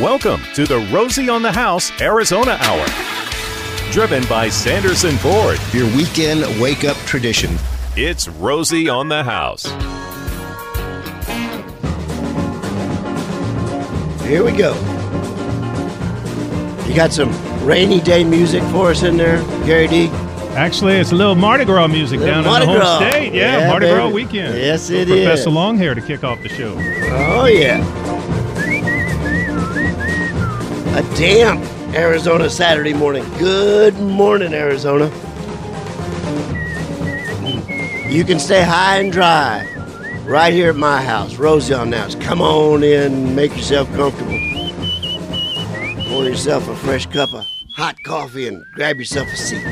Welcome to the Rosie on the House Arizona Hour. Driven by Sanderson Ford. Your weekend wake up tradition. It's Rosie on the House. Here we go. You got some rainy day music for us in there, Gary D? Actually, it's a little Mardi Gras music down Mardi in the Gras. home state. Yeah, Yeah, Mardi Gras weekend. Yes, For it Professor is. Longhair to kick off the show. Oh, yeah. A damp Arizona Saturday morning. Good morning, Arizona. You can stay high and dry right here at my house, Rosie on House. Come on in, make yourself comfortable. Pour yourself a fresh cup of hot coffee and grab yourself a seat.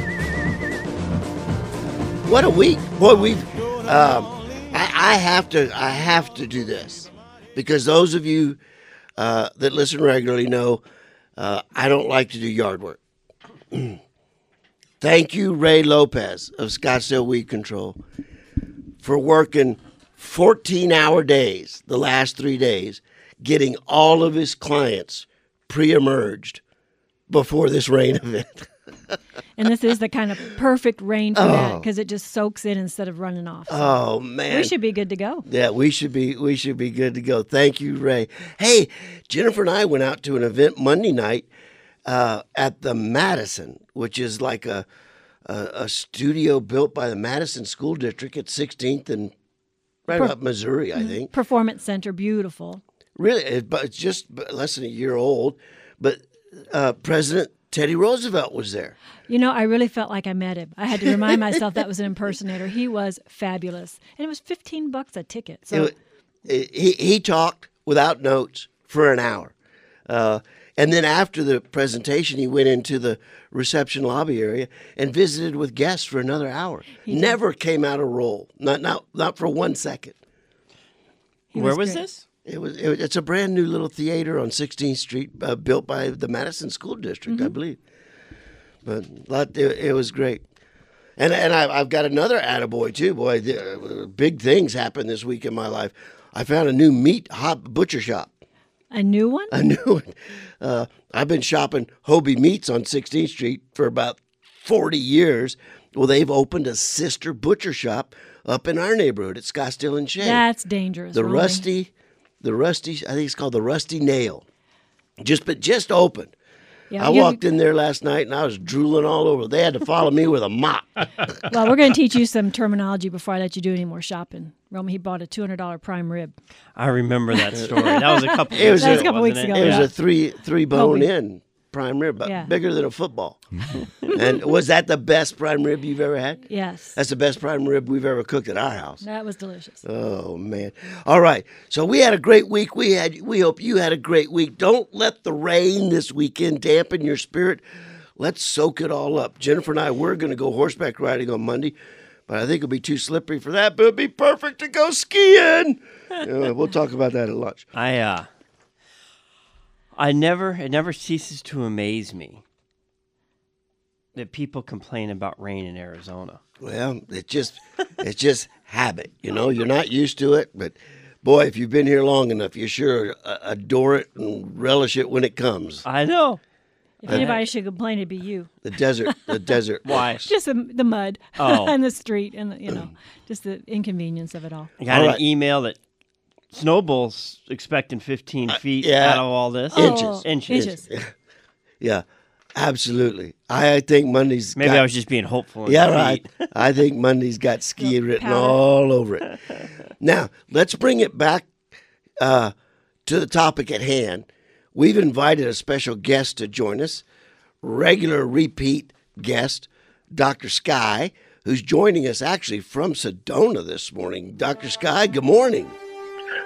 What a week, boy! We've. Um, I, I have to. I have to do this because those of you uh, that listen regularly know uh, I don't like to do yard work. Thank you, Ray Lopez of Scottsdale Weed Control, for working 14 hour days the last three days, getting all of his clients pre emerged before this rain event. And this is the kind of perfect rain for that because it just soaks in instead of running off. So Oh, man. we should be good to go. Yeah, we should be we should be good to go. Thank you, Ray. Hey, Jennifer and I went out to an event Monday night uh, at the Madison, which is like a, a a studio built by the Madison School District at 16th and right Per- up Missouri, I think. Performance Center, beautiful. Really, it, but it's just less than a year old. But uh, President Teddy Roosevelt was there. You know, I really felt like I met him. I had to remind myself that was an impersonator. He was fabulous, and it was fifteen bucks a ticket. So It- it- he, he talked without notes for an hour. Uh, and then after the presentation, he went into the reception lobby area and visited with guests for another hour. Never came out of roll, not, not, not for one second. he Where was great. this? It was, it, it's a brand new little theater on 16th Street, uh, built by the Madison School District, I believe. But lot, it, it was great. And and I, I've got another attaboy too, boy. The, uh, big things happened this week in my life. I found a new meat hot butcher shop. A new one? A new one. Uh, I've been shopping Hobe Meats on 16th Street for about 40 years. Well, they've opened a sister butcher shop up in our neighborhood at Scottsdale and Shea That's dangerous. the Rolly. rusty the rusty i think it's called the rusty nail just but just opened Yeah, i walked in there last night and i was drooling all over they had to follow me with a mop Well, we're going to teach you some terminology before I let you do any more shopping. Romy, he bought a two hundred dollar prime rib. I remember that story. That was a couple. It was a- ago, That was a couple weeks it? ago, it was Yeah. a three three bone Hobe. in prime rib but Yeah. bigger than a football and was that the best prime rib you've ever had Yes, that's the best prime rib we've ever cooked at our house that was delicious. Oh man. All right. So we had a great week. We had we hope you had a great week. Don't let the rain this weekend dampen your spirit. Let's soak it all up. Jennifer and I we're going to go horseback riding on Monday, but I think it'll be too slippery for that, but it'll be perfect to go skiing. Uh, we'll talk about that at lunch. I uh, I never. It never ceases to amaze me that people complain about rain in Arizona. Well, it just it's just habit, you know. You're not used to it, but boy, if you've been here long enough, you sure uh, adore it and relish it when it comes. I know. If anybody should complain, it'd be you. The desert, the desert. Why? Just the, the mud Oh. and the street, and the, you know, just the inconvenience of it all. I got All an right. email that Snowbowl's expecting 15 feet Uh, yeah. out of all this. Inches. Oh, Inches. inches. Yeah, absolutely. I think Monday's Maybe got, I was just being hopeful. yeah right. I think Monday's got ski written powder. all over it. Now let's bring it back uh, to the topic at hand. We've invited a special guest to join us, regular repeat guest, Dr. Sky, who's joining us actually from Sedona this morning. Dr. Sky, good morning.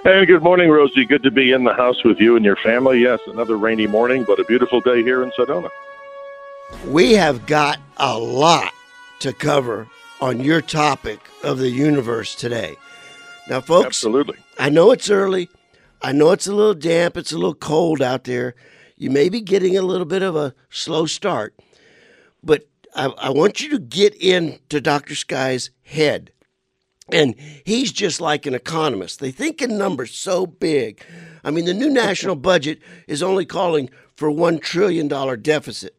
Hey, good morning, Rosie. Good to be in the house with you and your family. Yes, another rainy morning, but a beautiful day here in Sedona. We have got a lot to cover on your topic of the universe today. Now, folks, Absolutely. I know it's early. I know it's a little damp. It's a little cold out there. You may be getting a little bit of a slow start, but I, I want you to get into Dr. Sky's head And he's just like an economist. They think in numbers so big. I mean, the new national budget is only calling for $1 trillion deficit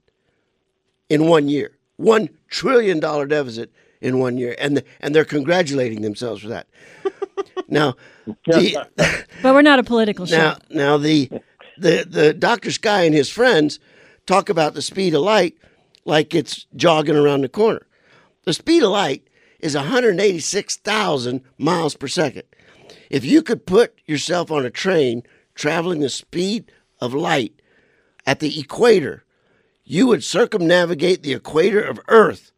in one year. $1 trillion deficit in one year. And, the, and they're congratulating themselves for that. now, the, But we're not a political show. now, now the, the, the Dr. Sky and his friends talk about the speed of light like it's jogging around the corner. The speed of light is 186,000 miles per second. If you could put yourself on a train traveling the speed of light at the equator, you would circumnavigate the equator of Earth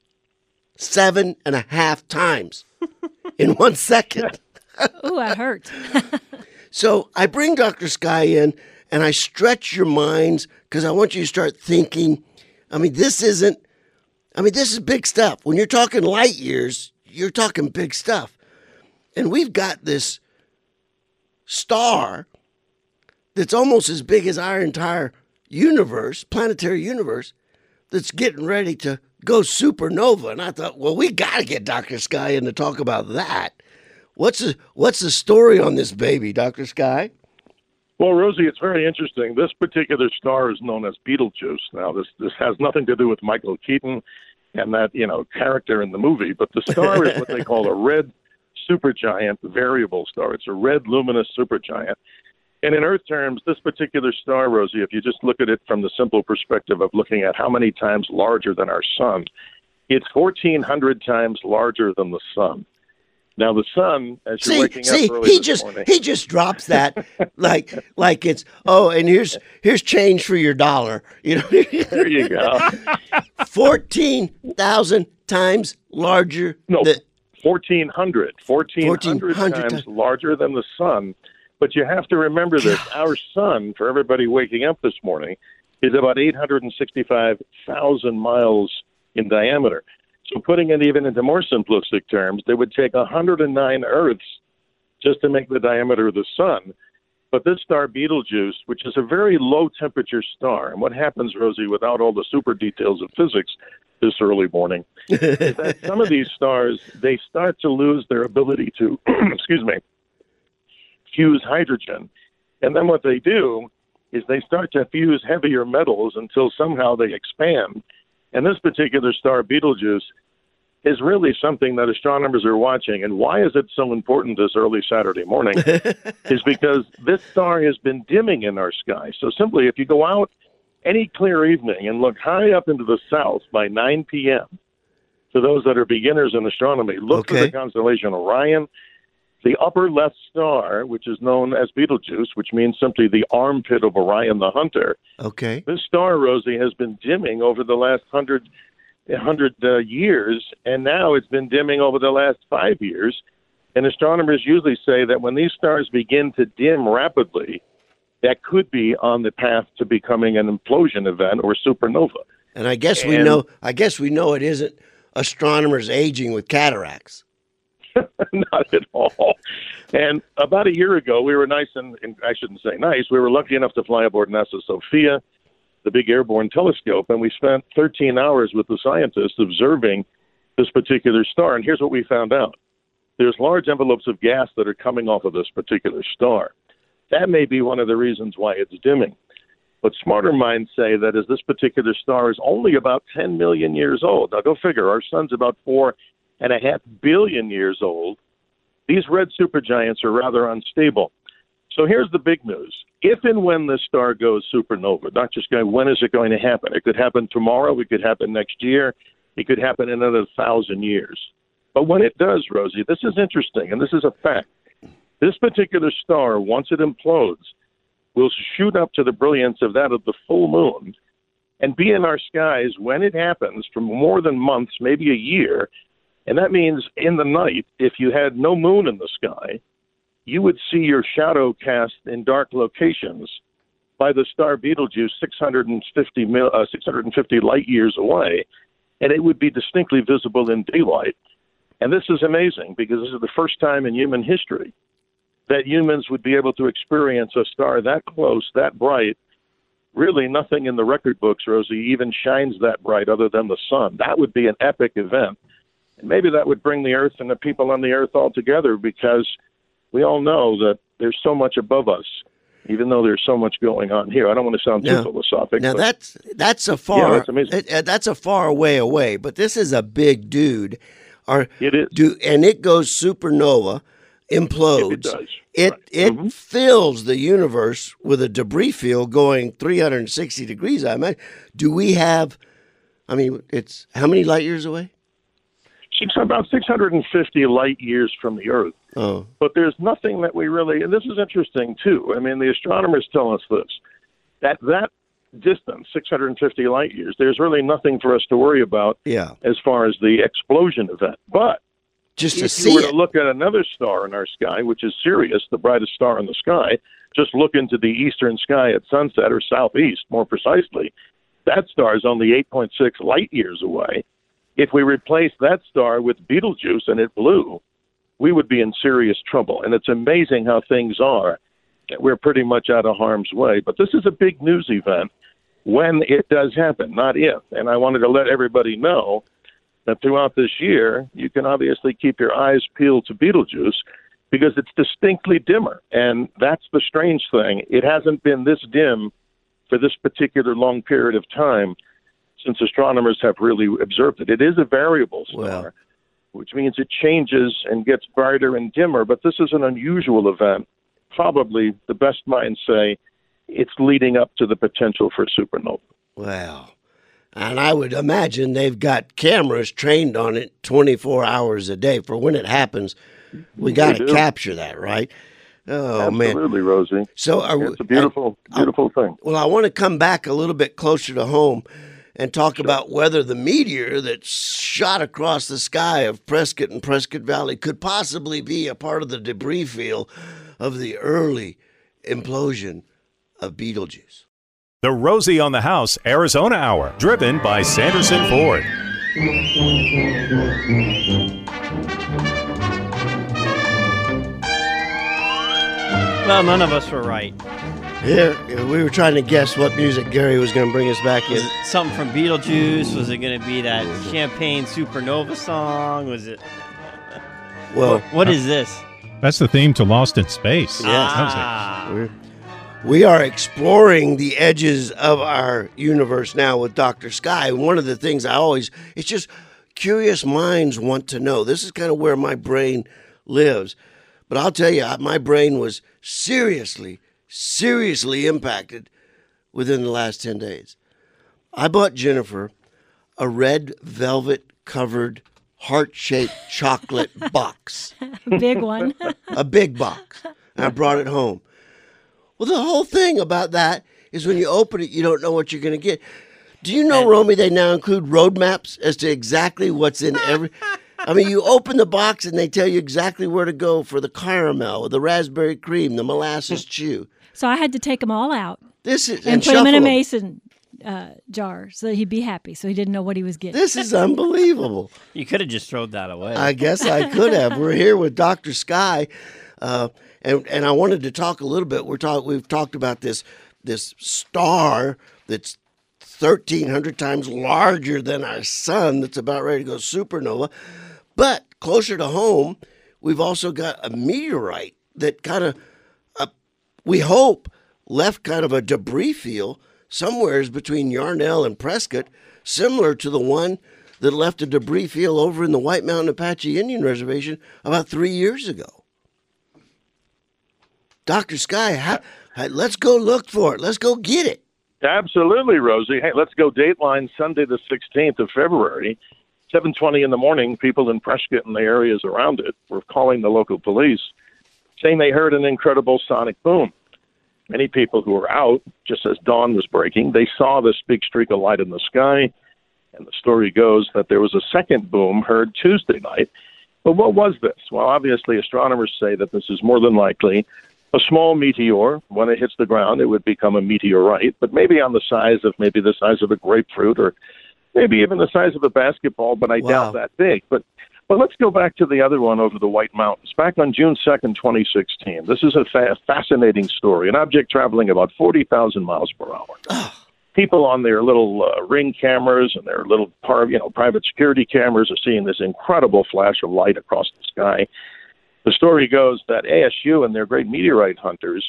seven and a half times in one second. Ooh, that hurt. So I bring Dr. Sky in and I stretch your minds because I want you to start thinking. I mean, this isn't, I mean, this is big stuff. When you're talking light years, you're talking big stuff. And we've got this star that's almost as big as our entire universe, planetary universe, that's getting ready to go supernova. And I thought, well, we got to get Dr. Sky in to talk about that. What's the, what's the story on this baby, Dr. Sky? Well, Rosie, it's very interesting. This particular star is known as Betelgeuse. Now, this this has nothing to do with Michael Keaton and that you know character in the movie, but the star is what they call a red supergiant variable star. It's a red luminous supergiant. And in Earth terms, this particular star, Rosie, if you just look at it from the simple perspective of looking at how many times larger than our sun, it's 1,400 times larger than the sun. Now, the sun, as you're See, waking see, up he just morning, he just drops that like like it's oh, and here's here's change for your dollar. You know, there you go. fourteen thousand times larger. No, than- 1,400. 1,400 1400 times times. larger than the sun. But you have to remember this. Our sun, for everybody waking up this morning, is about 865,000 miles in diameter. So putting it even into more simplistic terms, they would take 109 Earths just to make the diameter of the sun. But this star Betelgeuse, which is a very low temperature star, and what happens, Rosie, without all the super details of physics this early morning, is that some of these stars they start to lose their ability to, excuse me, fuse hydrogen, and then what they do is they start to fuse heavier metals until somehow they expand. And this particular star, Betelgeuse, is really something that astronomers are watching. And why is it so important this early Saturday morning? is because this star has been dimming in our sky. So simply, if you go out any clear evening and look high up into the south by 9 p.m., to those that are beginners in astronomy, look for the constellation Orion. The upper left star, which is known as Betelgeuse, which means simply the armpit of Orion the Hunter, okay, this star, Rosie, has been dimming over the last hundred, hundred uh, years, and now it's been dimming over the last five years. And astronomers usually say that when these stars begin to dim rapidly, that could be on the path to becoming an implosion event or supernova. and I guess we know. I guess we know it isn't astronomers aging with cataracts. Not at all. And about a year ago, we were nice and, and I shouldn't say nice. We were lucky enough to fly aboard NASA SOFIA, the big airborne telescope, and we spent 13 hours with the scientists observing this particular star. And here's what we found out: there's large envelopes of gas that are coming off of this particular star. That may be one of the reasons why it's dimming. But smarter minds say that as this particular star is only about 10 million years old, now go figure, our sun's about four and a half billion years old. These red supergiants are rather unstable. So here's the big news. If and when this star goes supernova, not just going, when is it going to happen? It could happen tomorrow. It could happen next year. It could happen in another thousand years. But when it does, Rosie, this is interesting, and this is a fact. This particular star, once it implodes, will shoot up to the brilliance of that of the full moon and be in our skies when it happens for more than months, maybe a year. And that means in the night, if you had no moon in the sky, you would see your shadow cast in dark locations by the star Betelgeuse 650, mil, uh, 650 light years away, and it would be distinctly visible in daylight. And this is amazing because this is the first time in human history that humans would be able to experience a star that close, that bright. Really, nothing in the record books, Rosie, even shines that bright other than the sun. That would be an epic event. And maybe that would bring the Earth and the people on the Earth all together because we all know that there's so much above us, even though there's so much going on here. I don't want to sound too Now- philosophic. Now but that's that's a far yeah, that's amazing. uh, that's a far way away, but this is a big dude. Or It is. do and it goes supernova, implodes. It does. It Right. it Mhm. fills the universe with a debris field going 360 degrees. I imagine. Do we have? I mean, it's how many light years away? It's about 650 light years from the Earth. Oh, But there's nothing that we really, and this is interesting too. I mean, the astronomers tell us this that that distance, 650 light years, there's really nothing for us to worry about yeah. as far as the explosion event. But Just to if see you were it. to look at another star in our sky, which is Sirius, the brightest star in the sky, just look into the eastern sky at sunset, or southeast more precisely. That star is only 8.6 light years away. If we replace that star with Betelgeuse and it blew, we would be in serious trouble. And it's amazing how things are. We're pretty much out of harm's way. But this is a big news event when it does happen, not if. And I wanted to let everybody know that throughout this year, you can obviously keep your eyes peeled to Betelgeuse because it's distinctly dimmer. And that's the strange thing. It hasn't been this dim for this particular long period of time since astronomers have really observed it. It is a variable star, Well. which means it changes and gets brighter and dimmer, but this is an unusual event. Probably the best minds say it's leading up to the potential for supernova. Wow. And I would imagine they've got cameras trained on it 24 hours a day for when it happens. We got to capture that, right? Oh man. Absolutely, Rosie. So are It's a beautiful, uh, uh, beautiful thing. well, I want to come back a little bit closer to home and talk about whether the meteor that shot across the sky of Prescott and Prescott Valley could possibly be a part of the debris field of the early implosion of Betelgeuse. The Rosie on the House Arizona Hour, driven by Sanderson Ford. Well, none of us were right. Here, we were trying to guess what music Gary was going to bring us back in. Something from Beetlejuice? Was it going to be that Champagne Supernova song? Was it? Well, What is this? That's the theme to Lost in Space. Yeah. That was it. Ah, We're- We are exploring the edges of our universe now with Dr. Sky. One of the things I always, it's just curious minds want to know. This is kind of where my brain lives. But I'll tell you, my brain was seriously, seriously impacted within the last 10 days. I bought Jennifer a red velvet covered heart shaped chocolate box Big one. a big box. And I brought it home. Well, the whole thing about that is when you open it, you don't know what you're going to get. Do you know, Romy, they now include roadmaps as to exactly what's in every. I mean, you open the box and they tell you exactly where to go for the caramel, the raspberry cream, the molasses chew. So I had to take them all out This is and, put them in a mason uh, jar so that he'd be happy. So he didn't know what he was getting. This is unbelievable. you could have just thrown that away. I guess I could have. We're here with Dr. Sky, uh, and and I wanted to talk a little bit. We're talk we've talked about this this star that's thirteen hundred times larger than our sun. That's about ready to go supernova, but closer to home, we've also got a meteorite that kind of, we hope, left kind of a debris field somewheres between Yarnell and Prescott, similar to the one that left a debris field over in the White Mountain Apache Indian Reservation about three years ago. Dr. Sky, ha- ha- let's go look for it. Let's go get it. Absolutely, Rosie. Hey, let's go Dateline Sunday the 16th of February, 7:20 in the morning. People in Prescott and the areas around it were calling the local police, saying they heard an incredible sonic boom. Many people who were out, just as dawn was breaking, they saw this big streak of light in the sky. And the story goes that there was a second boom heard Tuesday night. But what was this? Well, obviously, astronomers say that this is more than likely a small meteor. When it hits the ground, it would become a meteorite, but maybe on the size of maybe the size of a grapefruit or maybe even the size of a basketball, but I Wow. doubt that big. But but let's go back to the other one over the White Mountains. Back on June 2nd, 2016. This is a fa- fascinating story. An object traveling about 40,000 miles per hour. people on their little uh, ring cameras and their little par, you know private security cameras are seeing this incredible flash of light across the sky. The story goes that ASU and their great meteorite hunters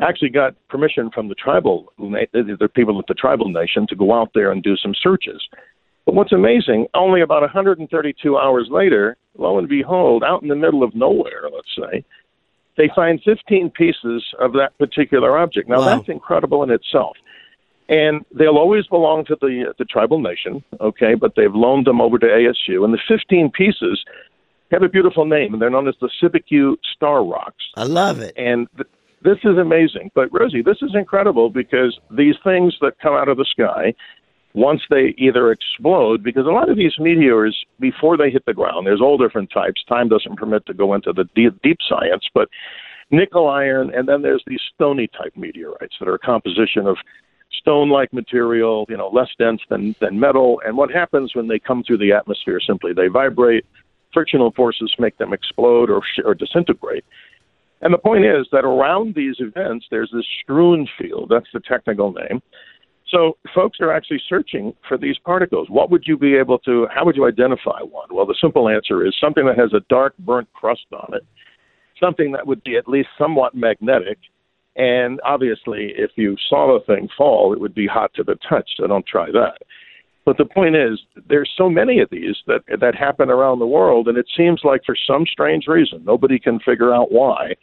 actually got permission from the tribal the people of the tribal nation to go out there and do some searches. But what's amazing, only about 132 hours later, lo and behold, out in the middle of nowhere, let's say, they find 15 pieces of that particular object. Now Wow. that's incredible in itself. And they'll always belong to the the tribal nation, okay? But they've loaned them over to ASU, and the 15 pieces have a beautiful name, and they're known as the Cibecue Star Rocks. I love it. And th- this is amazing. But Rosie, this is incredible because these things that come out of the sky, once they either explode, because a lot of these meteors, before they hit the ground, there's all different types. Time doesn't permit to go into the deep, deep science, but nickel iron, and then there's these stony type meteorites that are a composition of stone like material, you know, less dense than, than metal. And what happens when they come through the atmosphere simply they vibrate, frictional forces make them explode or, or disintegrate. And the point is that around these events, there's this strewn field. That's the technical name. So folks are actually searching for these particles. What would you be able to, how would you identify one? Well, the simple answer is something that has a dark burnt crust on it, something that would be at least somewhat magnetic. And obviously, if you saw the thing fall, it would be hot to the touch. So don't try that. But the point is, there's so many of these that that happen around the world, and it seems like for some strange reason, nobody can figure out why.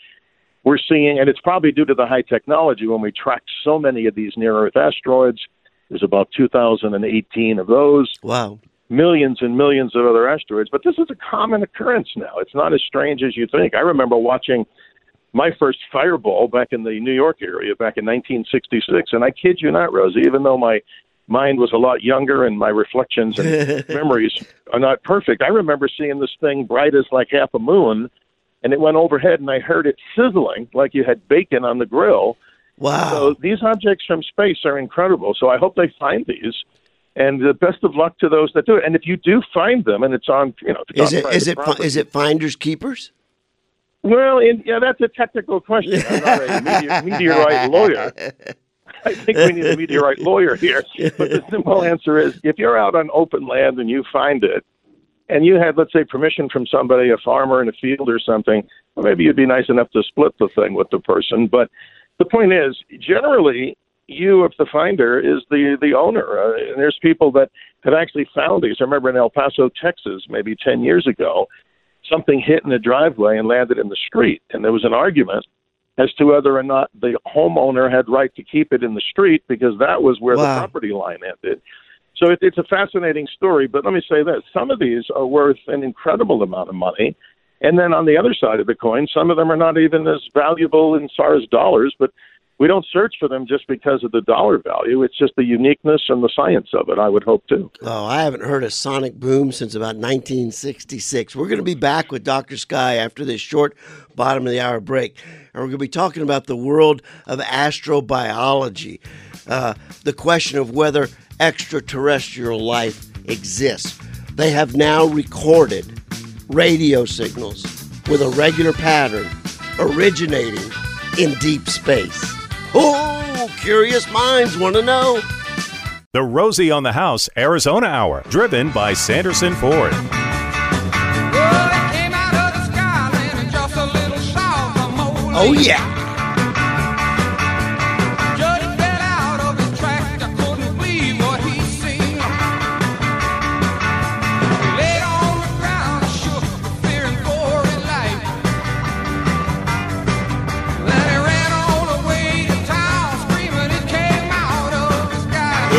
We're seeing, and it's probably due to the high technology when we track so many of these near Earth asteroids. There's about 2,018 of those, Wow. millions and millions of other asteroids. But this is a common occurrence now. It's not as strange as you think. I remember watching my first fireball back in the New York area back in 1966, and I kid you not, Rosie, even though my mind was a lot younger and my reflections and memories are not perfect, I remember seeing this thing bright as like half a moon, and it went overhead, and I heard it sizzling like you had bacon on the grill. Wow. So these objects from space are incredible. So I hope they find these. And the best of luck to those that do it. And if you do find them, and it's on, you know, is it it fi- property- is it finders keepers? well, in, yeah, that's a technical question. I'm not a meteor, meteorite lawyer. I think we need a meteorite lawyer here. But the simple answer is if you're out on open land and you find it, and you had, let's say, permission from somebody, a farmer in a field or something, well, maybe you'd be nice enough to split the thing with the person. But the point is, generally, you, if the finder, is the the owner. Uh, and there's people that have actually found these. I remember in El Paso, Texas, maybe 10 years ago, something hit in the driveway and landed in the street, and there was an argument as to whether or not the homeowner had right to keep it in the street because that was where Wow. the property line ended. So it, it's a fascinating story. But let me say this: some of these are worth an incredible amount of money, and then on the other side of the coin, some of them are not even as valuable in SARS dollars, but we don't search for them just because of the dollar value. It's just the uniqueness and the science of it. I would hope too. Oh, I haven't heard a sonic boom since about 1966. We're going to be back with Dr. Sky after this short bottom of the hour break. And we're going to be talking about the world of astrobiology, uh, the question of whether extraterrestrial life exists. They have now recorded radio signals with a regular pattern originating in deep space. Oh, curious minds want to know. The Rosie on the House Arizona Hour, driven by Sanderson Ford. Oh, yeah.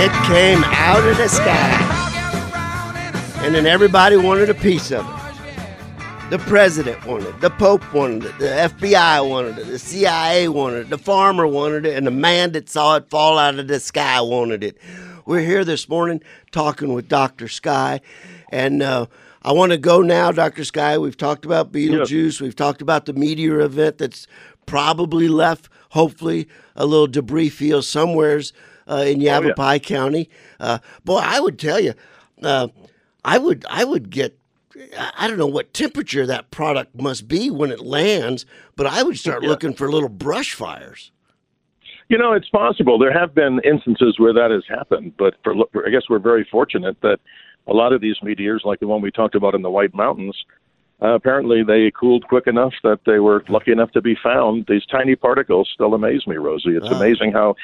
It came out of the sky. And then everybody wanted a piece of it. The president wanted it, the Pope wanted it, the FBI wanted it, the CIA wanted it, the farmer wanted it, and the man that saw it fall out of the sky wanted it. We're here this morning talking with Dr. Sky, and uh, I want to go now, Dr. Sky. We've talked about Beetlejuice, we've talked about the meteor event that's probably left, hopefully, a little debris field somewheres uh, in Yavapai County. Uh, boy, I would tell you, uh, I would I would get I I don't know what temperature that product must be when it lands, but I would start Yeah. looking for little brush fires. You know, it's possible. There have been instances where that has happened, but for, I guess we're very fortunate that a lot of these meteors, like the one we talked about in the White Mountains, uh, apparently they cooled quick enough that they were lucky enough to be found. These tiny particles still amaze me, Rosie. It's Wow. amazing how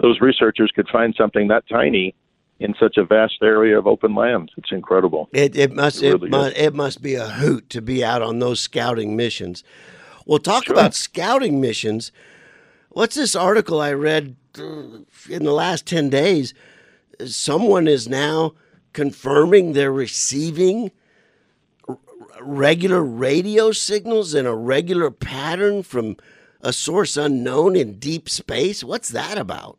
those researchers could find something that tiny in such a vast area of open land. It's incredible. It, it must It it, must it must be a hoot to be out on those scouting missions. Well, talk about scouting missions. What's this article I read in the last ten days? Someone is now confirming they're receiving r- regular radio signals in a regular pattern from a source unknown in deep space. What's that about?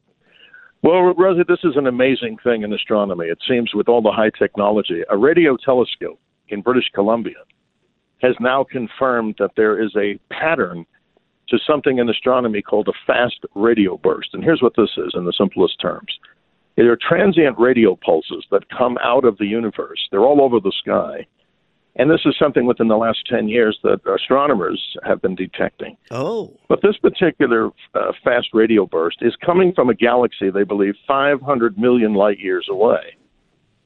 Well, Rosie, this is an amazing thing in astronomy. It seems with all the high technology, a radio telescope in British Columbia has now confirmed that there is a pattern to something in astronomy called a fast radio burst. And here's what this is in the simplest terms. They are transient radio pulses that come out of the universe. They're all over the sky. And this is something within the last 10 years that astronomers have been detecting. Oh, But this particular uh, fast radio burst is coming from a galaxy they believe 500 million light years away.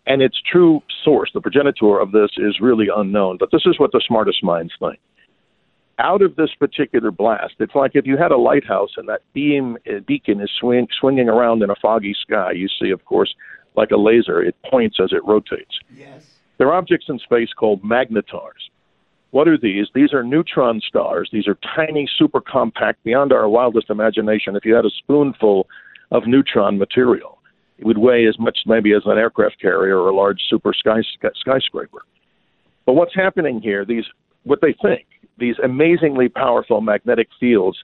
And its true source, the progenitor of this, is really unknown. But this is what the smartest minds think. Out of this particular blast, it's like if you had a lighthouse and that beam uh, beacon is swing, swinging around in a foggy sky. You see, of course, like a laser, it points as it rotates. yes. They're objects in space called magnetars. What are these? These are neutron stars. These are tiny, super compact, beyond our wildest imagination. If you had a spoonful of neutron material, it would weigh as much maybe as an aircraft carrier or a large super sky, skyscraper. But what's happening here, these what they think, these amazingly powerful magnetic fields,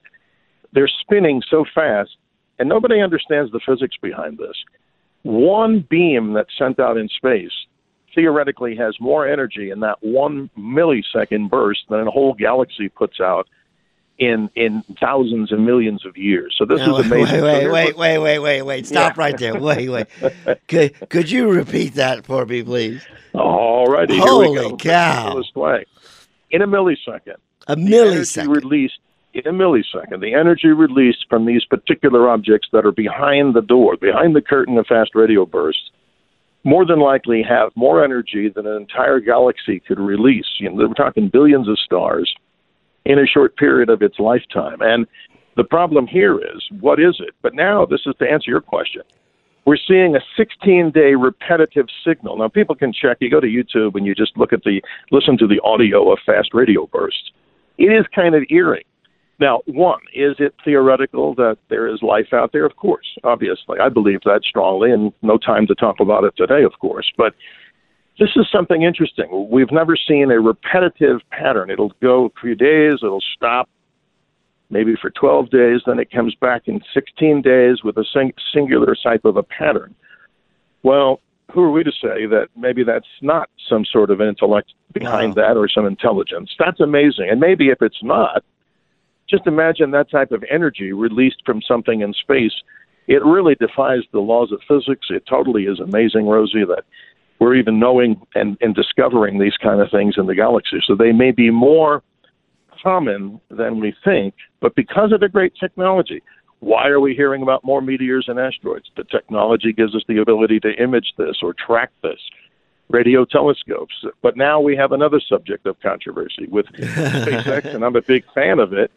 they're spinning so fast, and nobody understands the physics behind this. One beam that's sent out in space theoretically has more energy in that one millisecond burst than a whole galaxy puts out in in thousands and millions of years. So this Now, is amazing. Wait, wait, wait, wait, wait, wait, wait. Stop right there. Wait, wait. Could, could you repeat that for me, please? All righty, Holy we cow. In a millisecond, A millisecond. released in a millisecond, the energy released from these particular objects that are behind the door, behind the curtain of fast radio bursts, more than likely have more energy than an entire galaxy could release. You know, we're talking billions of stars in a short period of its lifetime. And the problem here is, what is it? But now, this is to answer your question. We're seeing a 16 day repetitive signal. Now, people can check. You go to YouTube and you just look at the, listen to the audio of fast radio bursts. It is kind of eerie. Now, one, is it theoretical that there is life out there? Of course, obviously. I believe that strongly, and no time to talk about it today, of course. But this is something interesting. We've never seen a repetitive pattern. It'll go a few days, it'll stop maybe for 12 days, then it comes back in 16 days with a sing- singular type of a pattern. Well, who are we to say that maybe that's not some sort of intellect behind Wow. that or some intelligence? That's amazing. And maybe if it's not, just imagine that type of energy released from something in space. It really defies the laws of physics. It totally is amazing, Rosie, that we're even knowing and, and discovering these kind of things in the galaxy. So they may be more common than we think, but because of the great technology, why are we hearing about more meteors and asteroids? The technology gives us the ability to image this or track this. Radio telescopes. But now we have another subject of controversy with SpaceX, and I'm a big fan of it.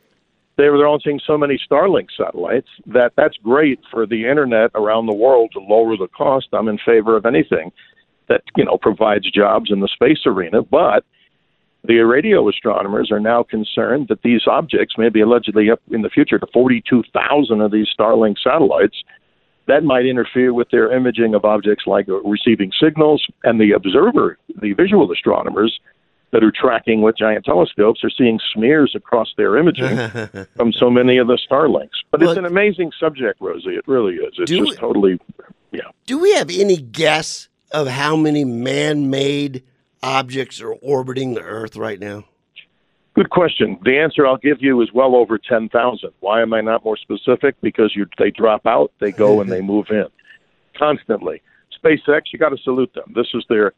They're launching so many Starlink satellites that that's great for the internet around the world to lower the cost. I'm in favor of anything that you know provides jobs in the space arena, but the radio astronomers are now concerned that these objects may be allegedly up in the future to 42,000 of these Starlink satellites. That might interfere with their imaging of objects like receiving signals, and the observer, the visual astronomers that are tracking with giant telescopes are seeing smears across their imaging from so many of the Starlinks. But Well- it's an amazing subject, Rosie. It really is. It's just it- totally, yeah. Do we have any guess of how many man made objects are orbiting the Earth right now? Good question. The answer I'll give you is well over 10,000. Why am I not more specific? Because you, they drop out, they go, and they move in constantly. SpaceX, you got to salute them. This is their,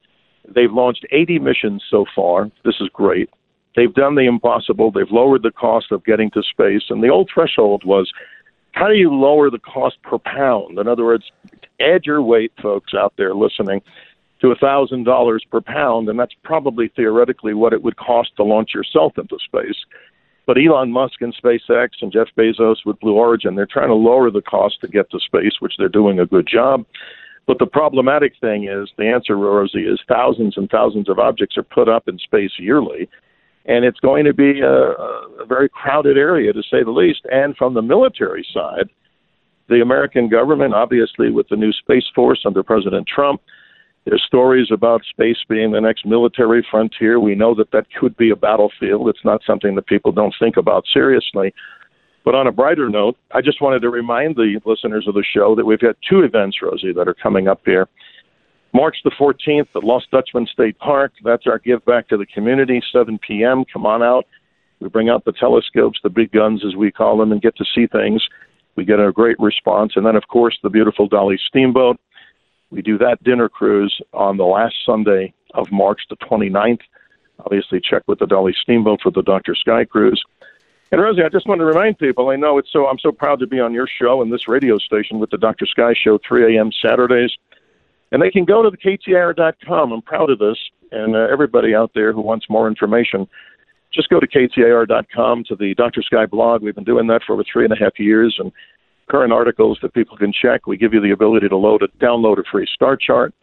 they've launched 80 missions so far. This is great. They've done the impossible. They've lowered the cost of getting to space. And the old threshold was how do you lower the cost per pound? In other words, add your weight, folks out there listening, to $1,000 per pound, and that's probably theoretically what it would cost to launch yourself into space. But Elon Musk and SpaceX and Jeff Bezos with Blue Origin, they're trying to lower the cost to get to space, which they're doing a good job. But the problematic thing is the answer, Rosie, is thousands and thousands of objects are put up in space yearly. And it's going to be a, a very crowded area, to say the least. And from the military side, the American government, obviously, with the new Space Force under President Trump, there's stories about space being the next military frontier. We know that that could be a battlefield. It's not something that people don't think about seriously. But on a brighter note, I just wanted to remind the listeners of the show that we've got two events, Rosie, that are coming up here. March the 14th at Lost Dutchman State Park. That's our give back to the community, 7 p.m. Come on out. We bring out the telescopes, the big guns, as we call them, and get to see things. We get a great response. And then, of course, the beautiful Dolly Steamboat we do that dinner cruise on the last Sunday of March the 29th. Obviously, check with the Dolly Steamboat for the Dr. Sky cruise. And Rosie, I just want to remind people. I know it's so. I'm so proud to be on your show and this radio station with the Dr. Sky Show, 3 a.m. Saturdays, and they can go to the KTAR.com. I'm proud of this, and uh, everybody out there who wants more information, just go to KTAR.com to the Dr. Sky blog. We've been doing that for over three and a half years, and current articles that people can check. We give you the ability to load a download a free star chart.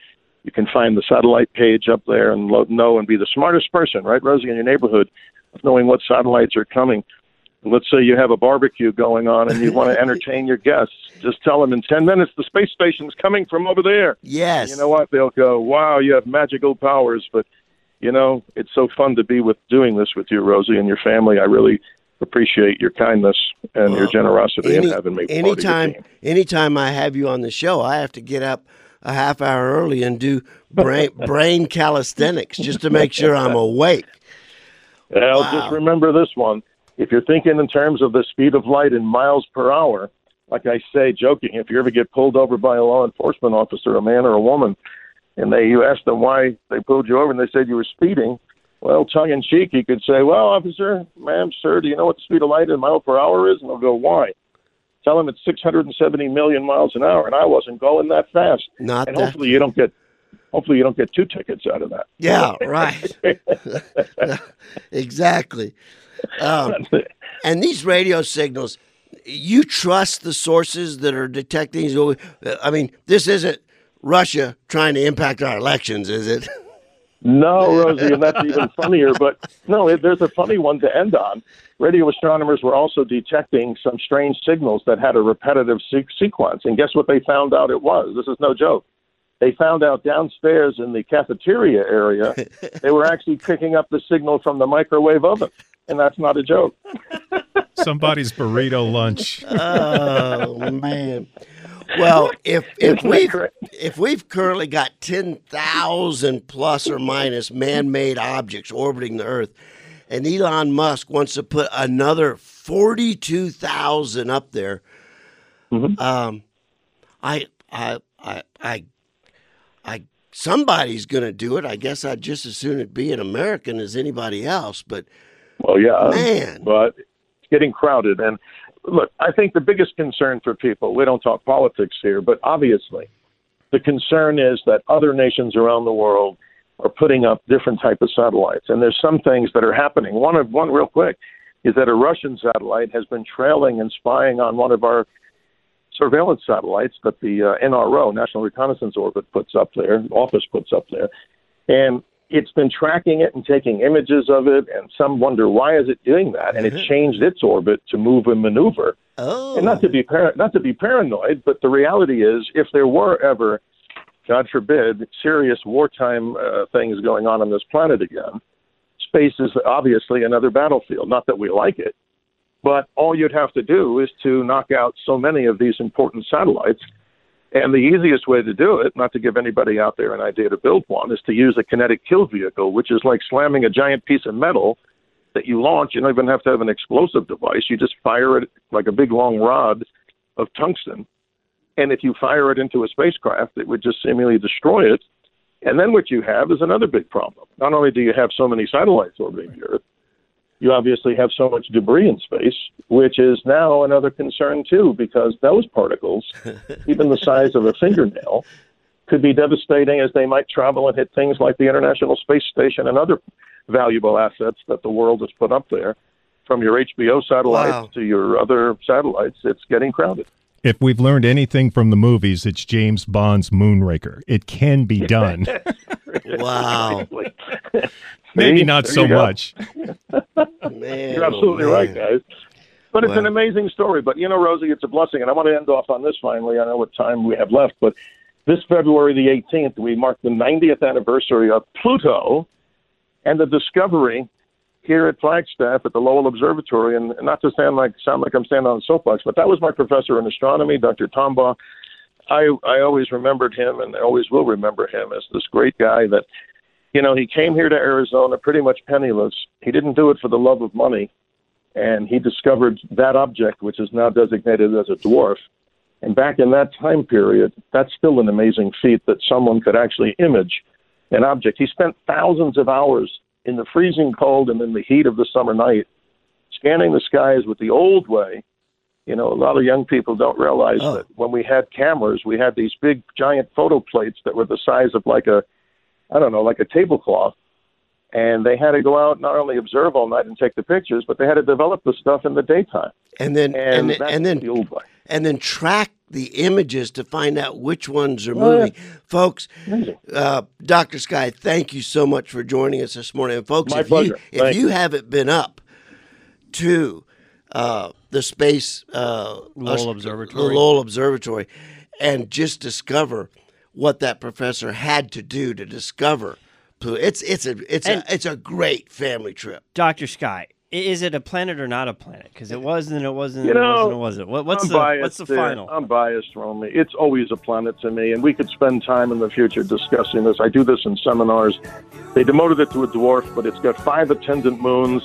You can find the satellite page up there and lo- know and be the smartest person, right, Rosie, in your neighborhood, of knowing what satellites are coming. Let's say you have a barbecue going on and you want to entertain your guests. Just tell them in 10 minutes the space station's coming from over there. Yes. You know what? They'll go, wow, you have magical powers. But, you know, it's so fun to be with doing this with you, Rosie, and your family. I really appreciate your kindness and well, your generosity any, in having me. Anytime, anytime I have you on the show, I have to get up a half hour early and do brain brain calisthenics just to make sure I'm awake. Well, wow. just remember this one. If you're thinking in terms of the speed of light in miles per hour, like I say, joking, if you ever get pulled over by a law enforcement officer, a man or a woman, and they you ask them why they pulled you over, and they said you were speeding, well, tongue in cheek, he could say, "Well, officer, ma'am, sir, do you know what the speed of light in mile per hour is?" And they'll go, "Why?" Tell him it's 670 million miles an hour, and I wasn't going that fast. Not and that hopefully you don't get hopefully you don't get two tickets out of that. Yeah, right. exactly. Um, and these radio signals, you trust the sources that are detecting. I mean, this isn't Russia trying to impact our elections, is it? No, Rosie, and that's even funnier. But no, it, there's a funny one to end on. Radio astronomers were also detecting some strange signals that had a repetitive se- sequence. And guess what they found out it was? This is no joke. They found out downstairs in the cafeteria area, they were actually picking up the signal from the microwave oven. And that's not a joke. Somebody's burrito lunch. oh, man. Well, if if we've if we've currently got ten thousand plus or minus man-made objects orbiting the Earth, and Elon Musk wants to put another forty-two thousand up there, mm-hmm. um, I I I I I somebody's going to do it. I guess I'd just as soon it be an American as anybody else. But well, yeah, man, but it's getting crowded, and look, I think the biggest concern for people, we don't talk politics here, but obviously the concern is that other nations around the world are putting up different type of satellites. And there's some things that are happening. One of one real quick is that a Russian satellite has been trailing and spying on one of our surveillance satellites that the uh, NRO, National Reconnaissance Orbit, puts up there, office puts up there. And it's been tracking it and taking images of it, and some wonder why is it doing that, and it mm-hmm. changed its orbit to move and maneuver. Oh. And not to be par- not to be paranoid, but the reality is, if there were ever, God forbid, serious wartime uh, things going on on this planet again, space is obviously another battlefield. Not that we like it, but all you'd have to do is to knock out so many of these important satellites and the easiest way to do it, not to give anybody out there an idea to build one, is to use a kinetic kill vehicle, which is like slamming a giant piece of metal that you launch. You don't even have to have an explosive device. You just fire it like a big long rod of tungsten. And if you fire it into a spacecraft, it would just seemingly destroy it. And then what you have is another big problem. Not only do you have so many satellites orbiting the Earth, you obviously have so much debris in space, which is now another concern too, because those particles, even the size of a fingernail, could be devastating as they might travel and hit things like the International Space Station and other valuable assets that the world has put up there. From your HBO satellites Wow. to your other satellites, it's getting crowded. If we've learned anything from the movies, it's James Bond's Moonraker. It can be done. Wow. Maybe not There so much. Man, You're absolutely man. right, guys. But it's an amazing story. But you know, Rosie, it's a blessing, and I want to end off on this finally. I know what time we have left, but this February the 18th, we mark the 90th anniversary of Pluto and the discovery here at Flagstaff at the Lowell Observatory. And not to sound like sound like I'm standing on a soapbox, but that was my professor in astronomy, Dr. Tombaugh. I I always remembered him, and I always will remember him as this great guy that you know, he came here to Arizona pretty much penniless. He didn't do it for the love of money. And he discovered that object, which is now designated as a dwarf. And back in that time period, that's still an amazing feat that someone could actually image an object. He spent thousands of hours in the freezing cold and in the heat of the summer night scanning the skies with the old way. You know, a lot of young people don't realize Oh. that when we had cameras, we had these big, giant photo plates that were the size of like a I don't know, like a tablecloth. And they had to go out not only observe all night and take the pictures, but they had to develop the stuff in the daytime. And then And, and, and then the old way. And then track the images to find out which ones are Oh, yeah. moving. Folks, uh, Dr. Sky, thank you so much for joining us this morning. And folks, My if pleasure. you if you you. haven't been up to uh, the space uh, Lowell Observatory. the Lowell Observatory, and just discover what that professor had to do to discover Pluto, it's it's a it's And- a it's a great family trip. Dr. Sky, i- is it a planet or not a planet? Because it wasn't, it wasn't, You it know, wasn't, it wasn't. What, what's I'm the biased what's the there. final? I'm biased, Romy. It's always a planet to me, and we could spend time in the future discussing this. I do this in seminars. They demoted it to a dwarf, but it's got five attendant moons.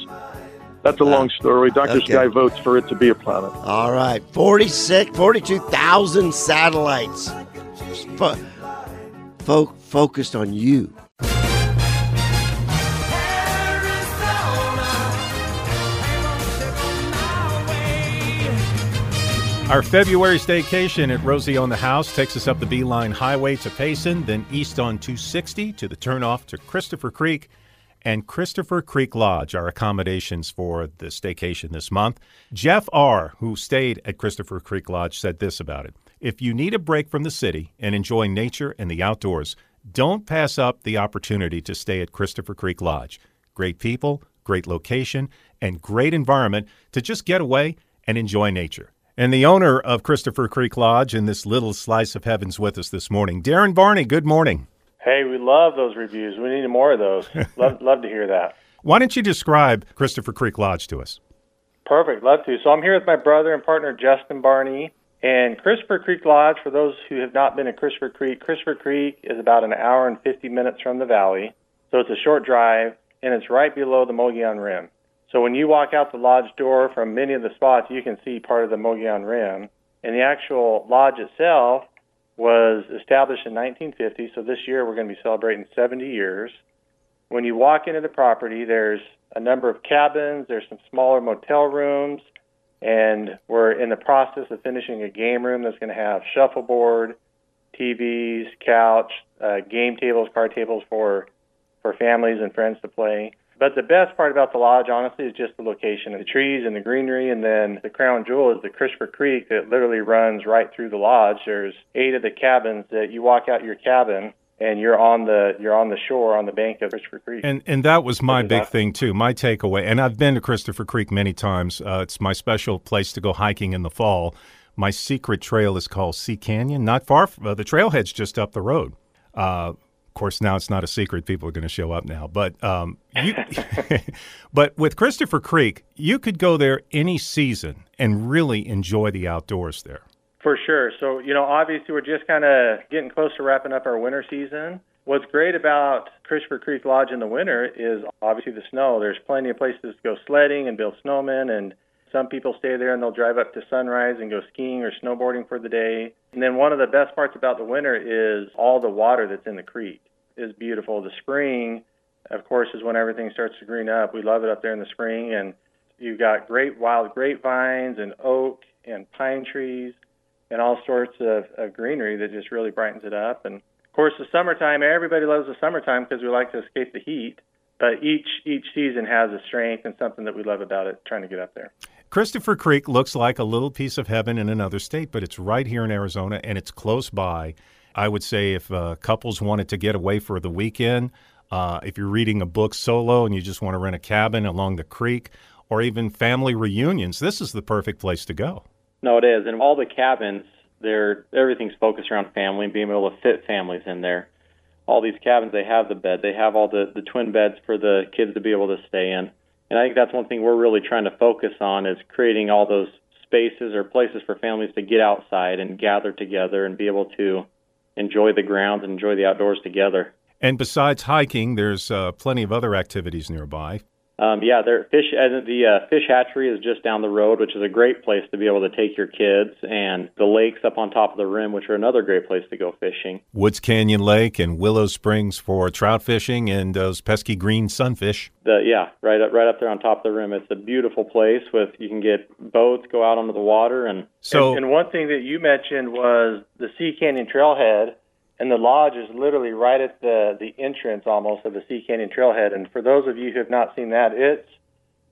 That's a long story. Dr. Ah, okay. Sky votes for it to be a planet. All right, 46, 42,000 satellites fo- fo- focused on you. Our February staycation at Rosie on the House takes us up the Beeline Highway to Payson, then east on 260 to the turnoff to Christopher Creek and Christopher Creek Lodge, our accommodations for the staycation this month. Jeff R., who stayed at Christopher Creek Lodge, said this about it If you need a break from the city and enjoy nature and the outdoors, don't pass up the opportunity to stay at Christopher Creek Lodge. Great people, great location, and great environment to just get away and enjoy nature. And the owner of Christopher Creek Lodge in this little slice of heaven's with us this morning. Darren Barney, good morning. Hey, we love those reviews. We need more of those. love, love to hear that. Why don't you describe Christopher Creek Lodge to us? Perfect. Love to. So I'm here with my brother and partner Justin Barney. And Christopher Creek Lodge, for those who have not been to Christopher Creek, Christopher Creek is about an hour and 50 minutes from the valley. So it's a short drive, and it's right below the Mogollon Rim. So when you walk out the lodge door from many of the spots, you can see part of the Mogollon Rim. And the actual lodge itself was established in 1950. So this year we're going to be celebrating 70 years. When you walk into the property, there's a number of cabins, there's some smaller motel rooms, and we're in the process of finishing a game room that's going to have shuffleboard, TVs, couch, uh, game tables, card tables for for families and friends to play. But the best part about the lodge, honestly, is just the location of the trees and the greenery. And then the crown jewel is the Christopher Creek that literally runs right through the lodge. There's eight of the cabins that you walk out your cabin and you're on the you're on the shore on the bank of Christopher Creek. And and that was my big thing too. My takeaway, and I've been to Christopher Creek many times. Uh, it's my special place to go hiking in the fall. My secret trail is called See Canyon, not far. From, uh, the trailhead's just up the road. Uh, course, now it's not a secret. People are going to show up now. But um, you, but with Christopher Creek, you could go there any season and really enjoy the outdoors there. For sure. So, you know, obviously we're just kind of getting close to wrapping up our winter season. What's great about Christopher Creek Lodge in the winter is obviously the snow. There's plenty of places to go sledding and build snowmen, and some people stay there and they'll drive up to Sunrise and go skiing or snowboarding for the day. And then one of the best parts about the winter is all the water that's in the creek is beautiful. The spring, of course, is when everything starts to green up. We love it up there in the spring, and you've got great wild grapevines and oak and pine trees and all sorts of, of greenery that just really brightens it up. And of course, the summertime, everybody loves the summertime because we like to escape the heat. But each each season has a strength and something that we love about it. Trying to get up there. Christopher Creek looks like a little piece of heaven in another state, but it's right here in Arizona and it's close by. I would say if uh, couples wanted to get away for the weekend, uh, if you're reading a book solo and you just want to rent a cabin along the creek, or even family reunions, this is the perfect place to go. No, it is, and all the cabins, they're everything's focused around family and being able to fit families in there. All these cabins, they have the bed, they have all the the twin beds for the kids to be able to stay in, and I think that's one thing we're really trying to focus on is creating all those spaces or places for families to get outside and gather together and be able to enjoy the grounds and enjoy the outdoors together. And besides hiking, there's uh, plenty of other activities nearby. Um, yeah, there fish. The uh, fish hatchery is just down the road, which is a great place to be able to take your kids, and the lakes up on top of the rim, which are another great place to go fishing. Woods Canyon Lake and Willow Springs for trout fishing and those pesky green sunfish. The, yeah, right up right up there on top of the rim. It's a beautiful place with you can get boats, go out onto the water, and so. And, and one thing that you mentioned was the See Canyon Trailhead and the lodge is literally right at the the entrance almost of the See Canyon Trailhead. And for those of you who have not seen that, it's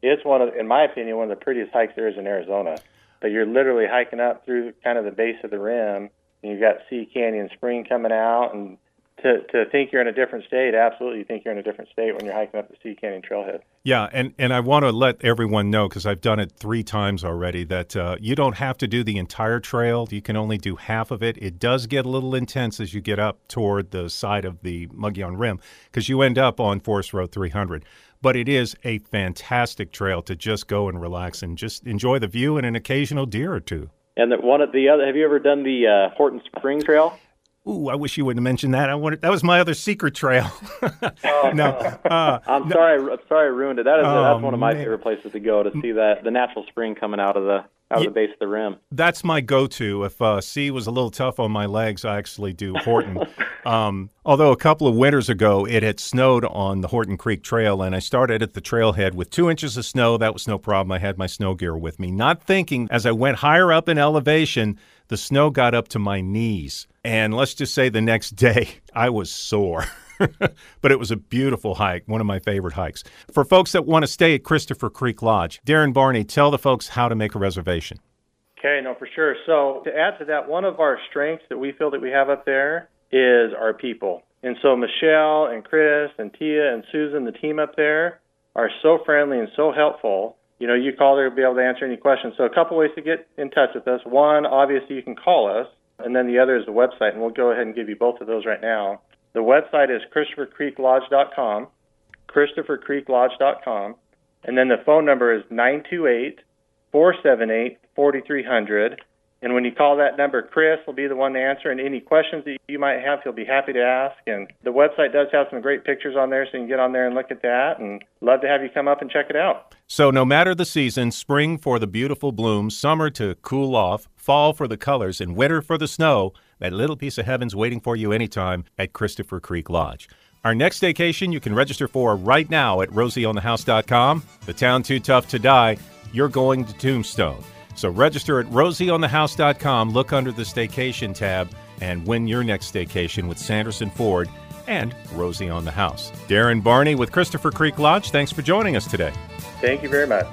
it's one of, in my opinion, one of the prettiest hikes there is in Arizona. But you're literally hiking up through kind of the base of the rim, and you've got See Canyon Spring coming out, and to to think you're in a different state, absolutely, you think you're in a different state when you're hiking up the See Canyon Trailhead. Yeah, and and I want to let everyone know because I've done it three times already that uh, you don't have to do the entire trail. You can only do half of it. It does get a little intense as you get up toward the side of the Mogollon Rim because you end up on Forest Road 300. But it is a fantastic trail to just go and relax and just enjoy the view and an occasional deer or two. And that one of the other, have you ever done the uh, Horton Spring Trail? Ooh, I wish you wouldn't have mentioned that. I wanted that was my other secret trail. oh, no, uh, I'm no. sorry. I'm sorry, I ruined it. That is Oh, that's one of my man. favorite places to go to see that the natural spring coming out of the out of the base of the rim. That's my go-to. If uh, See was a little tough on my legs, I actually do Horton. um, although a couple of winters ago, it had snowed on the Horton Creek Trail, and I started at the trailhead with two inches of snow. That was no problem. I had my snow gear with me, not thinking as I went higher up in elevation, the snow got up to my knees. And let's just say the next day, I was sore. but it was a beautiful hike, one of my favorite hikes. For folks that want to stay at Christopher Creek Lodge, Darren Barney, tell the folks how to make a reservation. Okay, no, for sure. So to add to that, one of our strengths that we feel that we have up there is our people. And so Michelle and Chris and Tia and Susan, the team up there, are so friendly and so helpful. You know, you call there to be able to answer any questions. So a couple ways to get in touch with us. One, obviously, you can call us, and then the other is the website, and we'll go ahead and give you both of those right now. The website is ChristopherCreekLodge.com, ChristopherCreekLodge.com, and then the phone number is 928 478 4300. And when you call that number, Chris will be the one to answer. And any questions that you might have, he'll be happy to ask. And the website does have some great pictures on there, so you can get on there and look at that. And love to have you come up and check it out. So, no matter the season, spring for the beautiful blooms, summer to cool off, fall for the colors, and winter for the snow, that little piece of heaven's waiting for you anytime at Christopher Creek Lodge. Our next vacation you can register for right now at rosieonthehouse.com. The town too tough to die, you're going to Tombstone. So register at rosieonthehouse.com, look under the staycation tab, and win your next staycation with Sanderson Ford and Rosie on the House. Darren Barney with Christopher Creek Lodge, thanks for joining us today. Thank you very much.